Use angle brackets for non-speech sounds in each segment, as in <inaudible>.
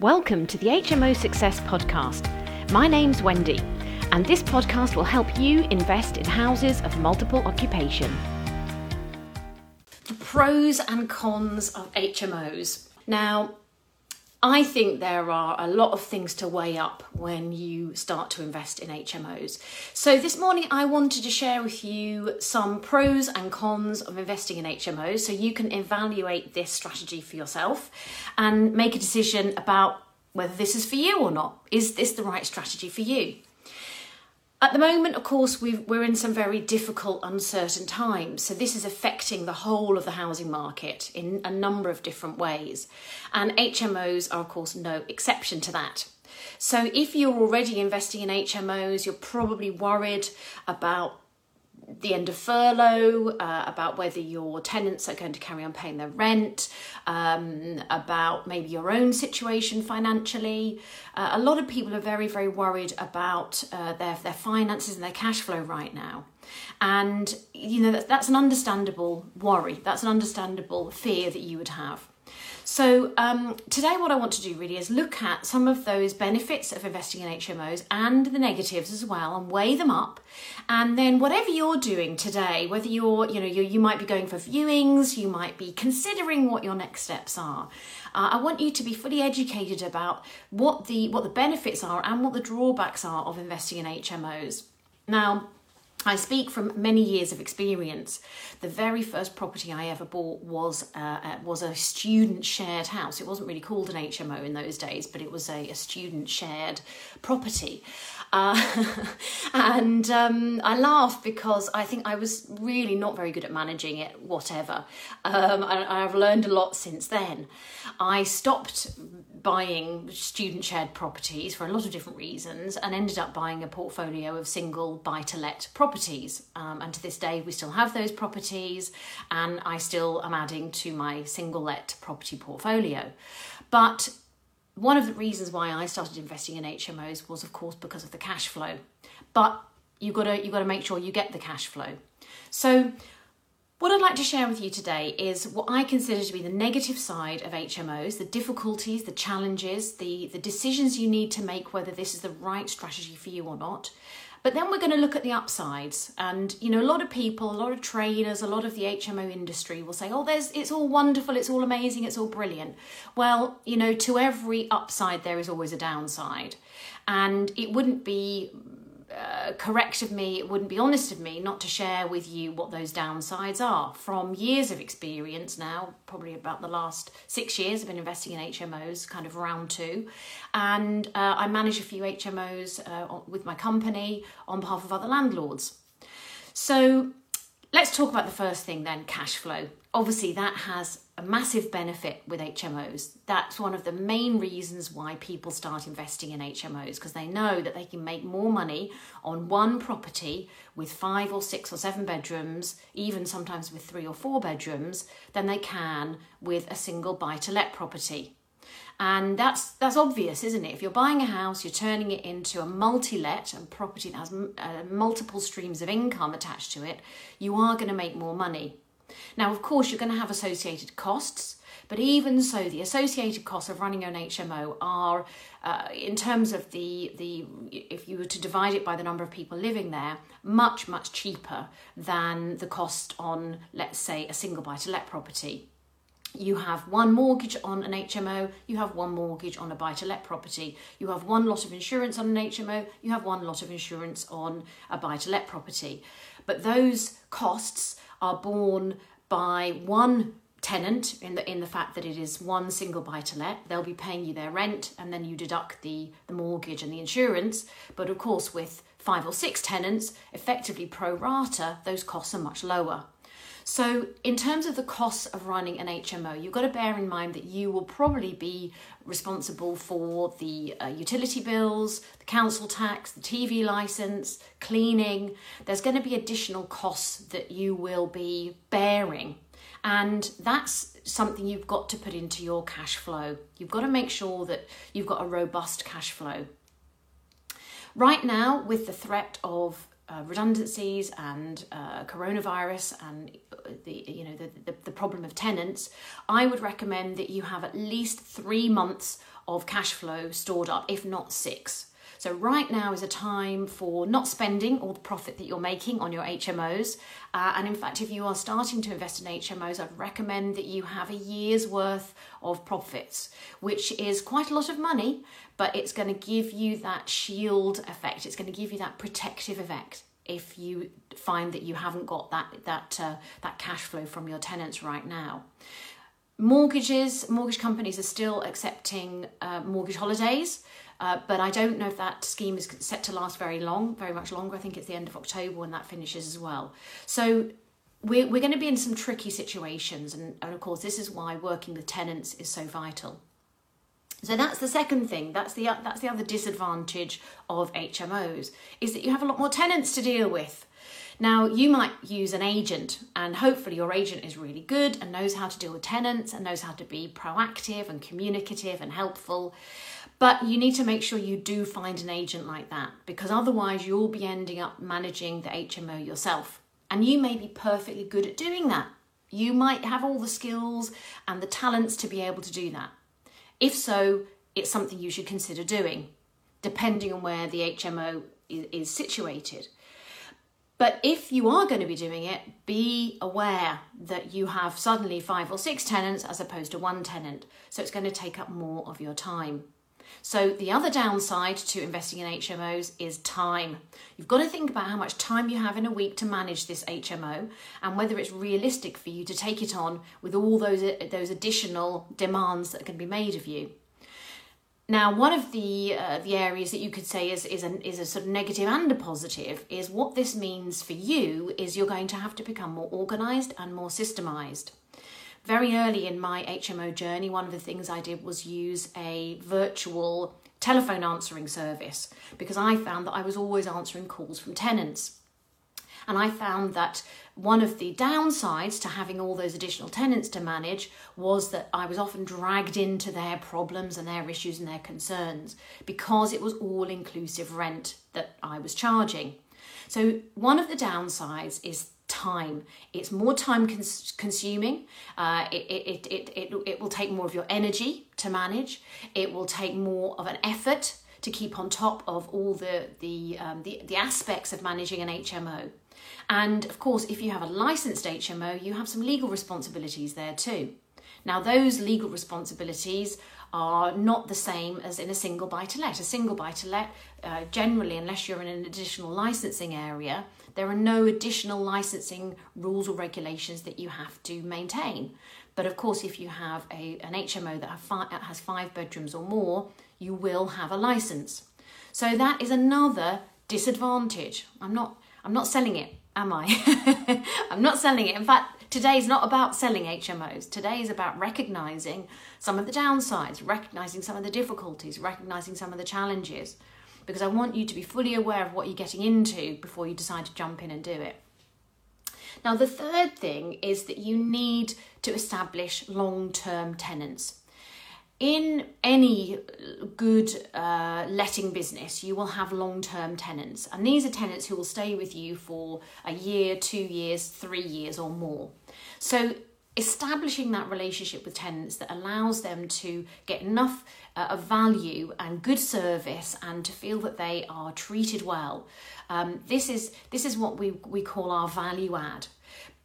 Welcome to the HMO Success Podcast. My name's Wendy, and this podcast will help you invest in houses of multiple occupation. The pros and cons of HMOs. Now, I think there are a lot of things to weigh up when you start to invest in HMOs. So, this morning I wanted to share with you some pros and cons of investing in HMOs so you can evaluate this strategy for yourself and make a decision about whether this is for you or not. Is this the right strategy for you? At the moment, of course, we are in some very difficult, uncertain times. So, this is affecting the whole of the housing market in a number of different ways. And HMOs are, of course, no exception to that. So, if you're already investing in HMOs, you're probably worried about the end of furlough, uh, about whether your tenants are going to carry on paying their rent, um, about maybe your own situation financially. Uh, a lot of people are very, very worried about uh, their, their finances and their cash flow right now. And, you know, that, that's an understandable worry, that's an understandable fear that you would have. So, um, today, what I want to do really is look at some of those benefits of investing in HMOs and the negatives as well and weigh them up. And then, whatever you're doing today, whether you're, you know, you you might be going for viewings, you might be considering what your next steps are. Uh, I want you to be fully educated about what the what the benefits are and what the drawbacks are of investing in HMOs. Now, I speak from many years of experience. The very first property I ever bought was uh, uh was a student shared house. It wasn't really called an HMO in those days, but it was a, a student shared property. Uh, <laughs> and um, I laugh because I think I was really not very good at managing it, whatever. Um, and I've learned a lot since then. I stopped buying student shared properties for a lot of different reasons and ended up buying a portfolio of single buy to let properties. Um, and to this day, we still have those properties, and I still am adding to my single let property portfolio. But one of the reasons why I started investing in HMOs was, of course, because of the cash flow. But you've got to you've got to make sure you get the cash flow. So, what I'd like to share with you today is what I consider to be the negative side of HMOs, the difficulties, the challenges, the the decisions you need to make whether this is the right strategy for you or not. But then we're going to look at the upsides. And, you know, a lot of people, a lot of trainers, a lot of the HMO industry will say, oh, there's, it's all wonderful, it's all amazing, it's all brilliant. Well, you know, to every upside, there is always a downside. And it wouldn't be uh, correct of me, it wouldn't be honest of me not to share with you what those downsides are. From years of experience now, probably about the last six years, I've been investing in HMOs, kind of round two, and uh, I manage a few HMOs uh, with my company on behalf of other landlords. So let's talk about the first thing then cash flow. Obviously, that has a massive benefit with HMOs. That's one of the main reasons why people start investing in HMOs because they know that they can make more money on one property with five or six or seven bedrooms, even sometimes with three or four bedrooms, than they can with a single buy to let property. And that's that's obvious, isn't it? If you're buying a house, you're turning it into a multi-let, a property that has uh, multiple streams of income attached to it, you are going to make more money. Now, of course, you're going to have associated costs, but even so, the associated costs of running an HMO are, uh, in terms of the the if you were to divide it by the number of people living there, much much cheaper than the cost on, let's say, a single buy to let property. You have one mortgage on an HMO, you have one mortgage on a buy to let property, you have one lot of insurance on an HMO, you have one lot of insurance on a buy to let property. But those costs are borne by one tenant in the in the fact that it is one single buy to let. They'll be paying you their rent and then you deduct the the mortgage and the insurance. But of course with five or six tenants effectively pro rata those costs are much lower so, in terms of the costs of running an HMO, you've got to bear in mind that you will probably be responsible for the uh, utility bills, the council tax, the TV license, cleaning. There's going to be additional costs that you will be bearing. And that's something you've got to put into your cash flow. You've got to make sure that you've got a robust cash flow. Right now, with the threat of uh, redundancies and uh, coronavirus and the you know the, the, the problem of tenants, I would recommend that you have at least three months of cash flow stored up, if not six. So, right now is a time for not spending all the profit that you're making on your HMOs. Uh, and in fact, if you are starting to invest in HMOs, I'd recommend that you have a year's worth of profits, which is quite a lot of money, but it's going to give you that shield effect. It's going to give you that protective effect if you find that you haven't got that that uh, that cash flow from your tenants right now. Mortgages, mortgage companies are still accepting uh, mortgage holidays. Uh, but I don't know if that scheme is set to last very long, very much longer. I think it's the end of October when that finishes as well. So we're, we're going to be in some tricky situations. And, and of course, this is why working with tenants is so vital. So that's the second thing. That's the that's the other disadvantage of HMOs is that you have a lot more tenants to deal with. Now, you might use an agent, and hopefully, your agent is really good and knows how to deal with tenants and knows how to be proactive and communicative and helpful. But you need to make sure you do find an agent like that because otherwise, you'll be ending up managing the HMO yourself. And you may be perfectly good at doing that. You might have all the skills and the talents to be able to do that. If so, it's something you should consider doing, depending on where the HMO is, is situated. But if you are going to be doing it, be aware that you have suddenly five or six tenants as opposed to one tenant. So it's going to take up more of your time. So the other downside to investing in HMOs is time. You've got to think about how much time you have in a week to manage this HMO and whether it's realistic for you to take it on with all those those additional demands that can be made of you. Now, one of the uh, the areas that you could say is is a, is a sort of negative and a positive is what this means for you is you're going to have to become more organised and more systemised. Very early in my HMO journey, one of the things I did was use a virtual telephone answering service because I found that I was always answering calls from tenants. And I found that one of the downsides to having all those additional tenants to manage was that I was often dragged into their problems and their issues and their concerns because it was all inclusive rent that I was charging. So, one of the downsides is time. It's more time cons- consuming. Uh, it, it, it, it, it will take more of your energy to manage. It will take more of an effort to keep on top of all the, the, um, the, the aspects of managing an HMO. And of course, if you have a licensed HMO, you have some legal responsibilities there too. Now, those legal responsibilities are not the same as in a single buy to let. A single buy to let, uh, generally, unless you're in an additional licensing area, there are no additional licensing rules or regulations that you have to maintain. But of course, if you have a, an HMO that has five bedrooms or more, you will have a license. So that is another disadvantage. I'm not I'm not selling it, am I? <laughs> I'm not selling it. In fact, today is not about selling HMOs. Today is about recognizing some of the downsides, recognizing some of the difficulties, recognizing some of the challenges, because I want you to be fully aware of what you're getting into before you decide to jump in and do it. Now, the third thing is that you need to establish long term tenants in any good uh, letting business, you will have long term tenants, and these are tenants who will stay with you for a year, two years, three years, or more. So, establishing that relationship with tenants that allows them to get enough uh, of value and good service and to feel that they are treated well. Um, this is this is what we, we call our value add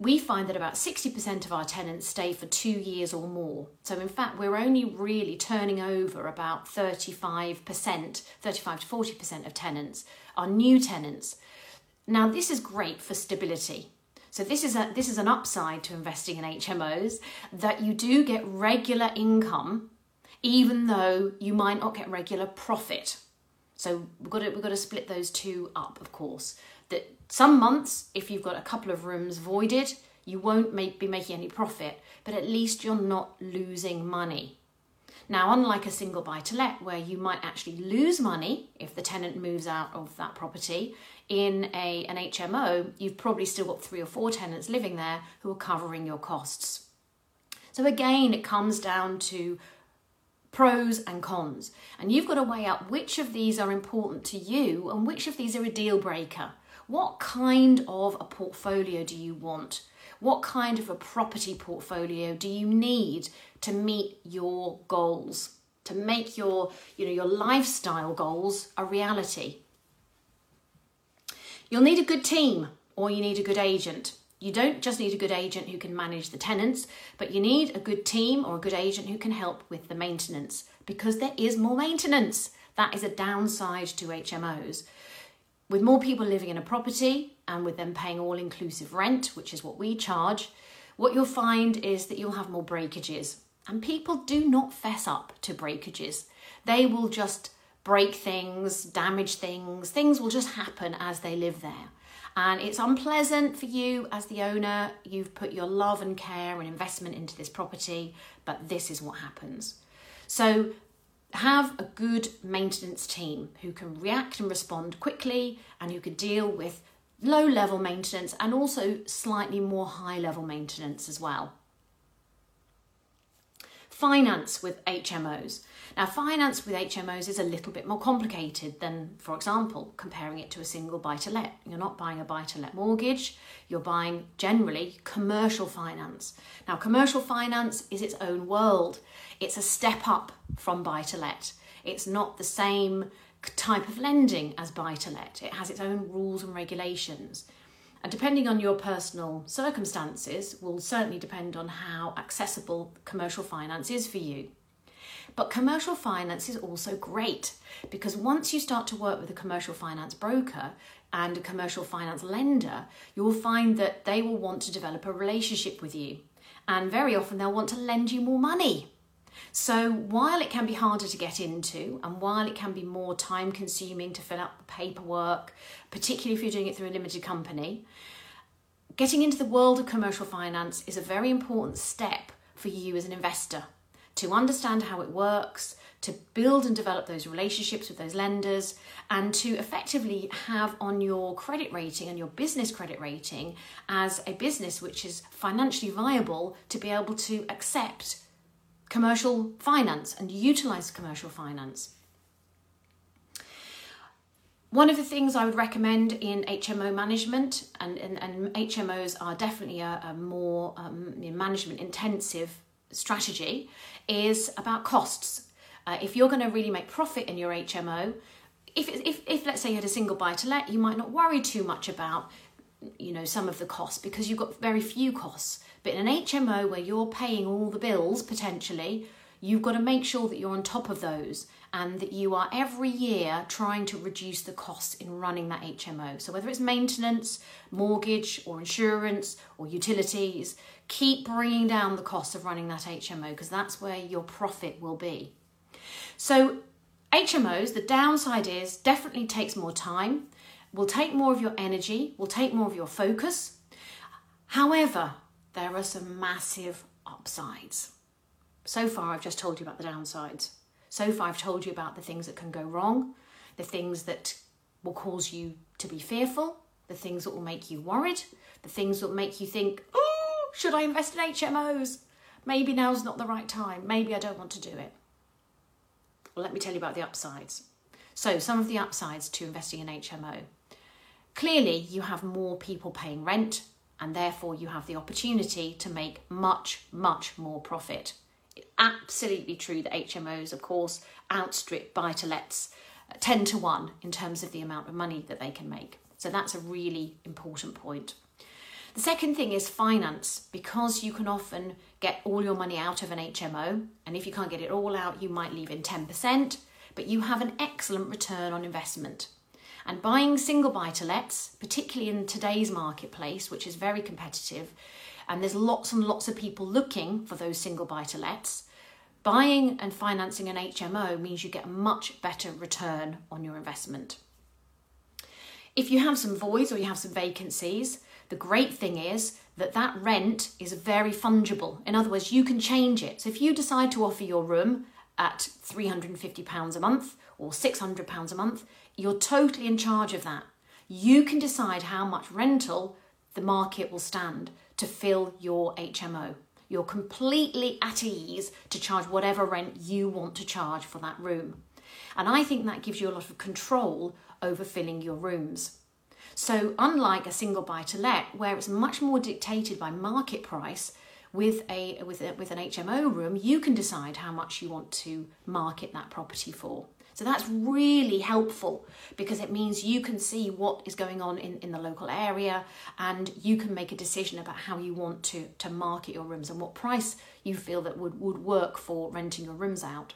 we find that about 60% of our tenants stay for two years or more. So, in fact, we're only really turning over about 35%, 35 to 40% of tenants are new tenants. Now, this is great for stability. So this is a this is an upside to investing in HMOs that you do get regular income even though you might not get regular profit. So we've got to we've got to split those two up, of course that some months, if you've got a couple of rooms voided, you won't make, be making any profit, but at least you're not losing money. Now, unlike a single buy to let, where you might actually lose money if the tenant moves out of that property, in a, an HMO, you've probably still got three or four tenants living there who are covering your costs. So, again, it comes down to pros and cons, and you've got to weigh up which of these are important to you and which of these are a deal breaker. What kind of a portfolio do you want? What kind of a property portfolio do you need to meet your goals? to make your, you know, your lifestyle goals a reality. You'll need a good team or you need a good agent. You don't just need a good agent who can manage the tenants, but you need a good team or a good agent who can help with the maintenance because there is more maintenance. That is a downside to HMOs. With more people living in a property and with them paying all inclusive rent, which is what we charge, what you'll find is that you'll have more breakages. And people do not fess up to breakages. They will just break things, damage things, things will just happen as they live there. And it's unpleasant for you as the owner. You've put your love and care and investment into this property, but this is what happens. So have a good maintenance team who can react and respond quickly and who can deal with low level maintenance and also slightly more high level maintenance as well. Finance with HMOs. Now, finance with HMOs is a little bit more complicated than, for example, comparing it to a single buy to let. You're not buying a buy to let mortgage, you're buying generally commercial finance. Now, commercial finance is its own world, it's a step up from buy to let. It's not the same type of lending as buy to let, it has its own rules and regulations. And depending on your personal circumstances, will certainly depend on how accessible commercial finance is for you. But commercial finance is also great because once you start to work with a commercial finance broker and a commercial finance lender, you will find that they will want to develop a relationship with you. And very often they'll want to lend you more money. So, while it can be harder to get into, and while it can be more time consuming to fill out the paperwork, particularly if you're doing it through a limited company, getting into the world of commercial finance is a very important step for you as an investor to understand how it works, to build and develop those relationships with those lenders, and to effectively have on your credit rating and your business credit rating as a business which is financially viable to be able to accept commercial finance and utilize commercial finance. One of the things I would recommend in HMO management, and, and, and HMOs are definitely a, a more um, management intensive strategy, is about costs. Uh, if you're going to really make profit in your HMO, if, if, if let's say you had a single buy to let, you might not worry too much about you know some of the costs because you've got very few costs but in an HMO where you're paying all the bills potentially you've got to make sure that you're on top of those and that you are every year trying to reduce the costs in running that HMO. So, whether it's maintenance, mortgage, or insurance, or utilities, keep bringing down the cost of running that HMO because that's where your profit will be. So, HMOs, the downside is definitely takes more time will take more of your energy, will take more of your focus. However, there are some massive upsides. So far, I've just told you about the downsides. So far, I've told you about the things that can go wrong, the things that will cause you to be fearful, the things that will make you worried, the things that will make you think, oh, should I invest in HMOs? Maybe now's not the right time. Maybe I don't want to do it. Well, let me tell you about the upsides. So, some of the upsides to investing in HMO. Clearly, you have more people paying rent, and therefore you have the opportunity to make much, much more profit. Absolutely true that HMOs, of course, outstrip buy to lets uh, 10 to 1 in terms of the amount of money that they can make. So that's a really important point. The second thing is finance, because you can often get all your money out of an HMO, and if you can't get it all out, you might leave in 10%, but you have an excellent return on investment. And buying single buy to lets, particularly in today's marketplace, which is very competitive, and there's lots and lots of people looking for those single buy to lets, buying and financing an HMO means you get a much better return on your investment. If you have some voids or you have some vacancies, the great thing is that that rent is very fungible. In other words, you can change it. So if you decide to offer your room at £350 a month or £600 a month, you're totally in charge of that. You can decide how much rental the market will stand to fill your HMO. You're completely at ease to charge whatever rent you want to charge for that room. And I think that gives you a lot of control over filling your rooms. So, unlike a single buy to let, where it's much more dictated by market price, with a with a, with an HMO room, you can decide how much you want to market that property for. So that's really helpful because it means you can see what is going on in, in the local area and you can make a decision about how you want to, to market your rooms and what price you feel that would, would work for renting your rooms out.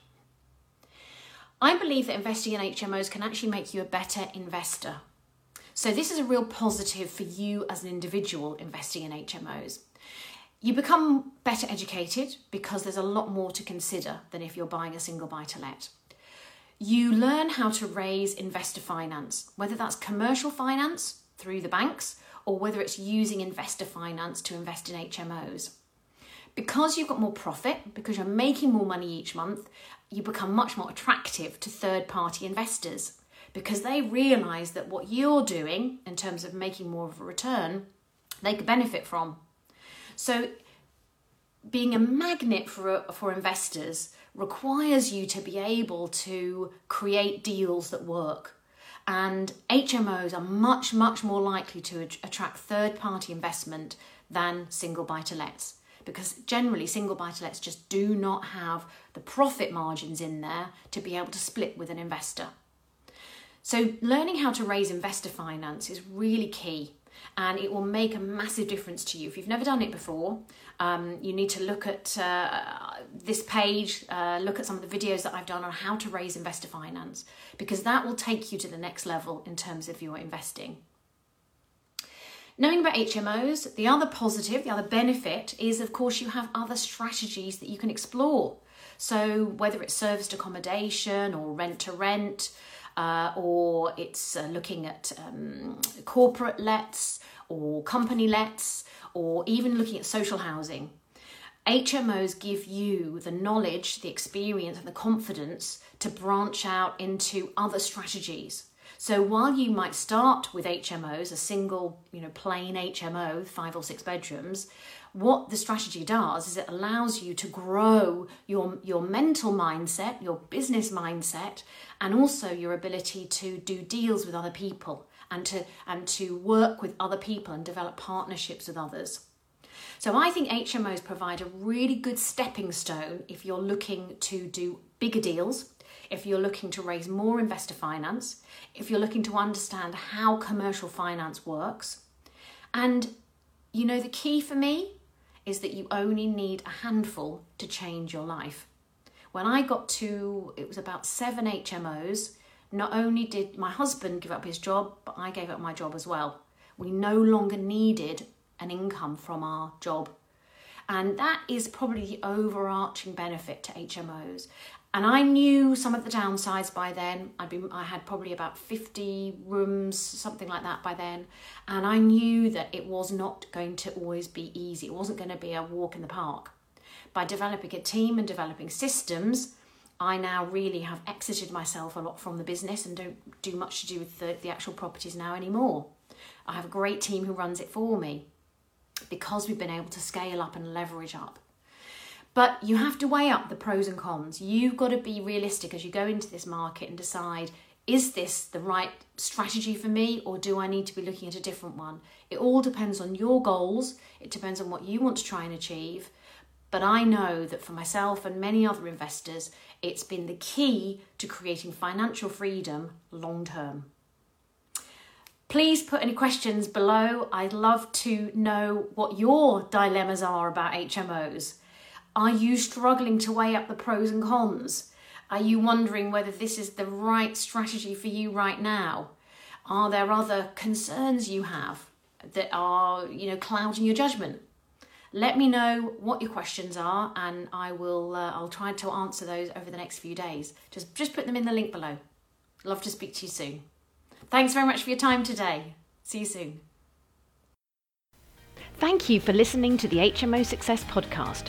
I believe that investing in HMOs can actually make you a better investor. So, this is a real positive for you as an individual investing in HMOs. You become better educated because there's a lot more to consider than if you're buying a single buy to let you learn how to raise investor finance, whether that's commercial finance through the banks or whether it's using investor finance to invest in HMOs. Because you've got more profit, because you're making more money each month, you become much more attractive to third party investors because they realize that what you're doing in terms of making more of a return, they could benefit from. So, being a magnet for, for investors requires you to be able to create deals that work. And HMOs are much, much more likely to attract third party investment than single buy to lets because generally single buy to lets just do not have the profit margins in there to be able to split with an investor. So, learning how to raise investor finance is really key and it will make a massive difference to you. If you've never done it before, um, you need to look at uh, this page, uh, look at some of the videos that I've done on how to raise investor finance, because that will take you to the next level in terms of your investing. Knowing about HMOs, the other positive, the other benefit is, of course, you have other strategies that you can explore. So, whether it's serviced accommodation or rent to rent, uh, or it's uh, looking at um, corporate lets or company lets, or even looking at social housing. HMOs give you the knowledge, the experience, and the confidence to branch out into other strategies. So while you might start with HMOs, a single, you know, plain HMO, five or six bedrooms, what the strategy does is it allows you to grow your your mental mindset, your business mindset, and also your ability to do deals with other people and to and to work with other people and develop partnerships with others. So I think HMOs provide a really good stepping stone if you're looking to do bigger deals, if you're looking to raise more investor finance, if you're looking to understand how commercial finance works. And you know the key for me is that you only need a handful to change your life. When I got to, it was about seven HMOs, not only did my husband give up his job, but I gave up my job as well. We no longer needed an income from our job. And that is probably the overarching benefit to HMOs. And I knew some of the downsides by then. I'd been, I had probably about 50 rooms, something like that by then. And I knew that it was not going to always be easy. It wasn't going to be a walk in the park. By developing a team and developing systems, I now really have exited myself a lot from the business and don't do much to do with the, the actual properties now anymore. I have a great team who runs it for me because we've been able to scale up and leverage up. But you have to weigh up the pros and cons. You've got to be realistic as you go into this market and decide is this the right strategy for me or do I need to be looking at a different one? It all depends on your goals, it depends on what you want to try and achieve. But I know that for myself and many other investors, it's been the key to creating financial freedom long term. Please put any questions below. I'd love to know what your dilemmas are about HMOs. Are you struggling to weigh up the pros and cons? Are you wondering whether this is the right strategy for you right now? Are there other concerns you have that are, you know, clouding your judgment? Let me know what your questions are, and I will. Uh, I'll try to answer those over the next few days. Just just put them in the link below. Love to speak to you soon. Thanks very much for your time today. See you soon. Thank you for listening to the HMO Success Podcast.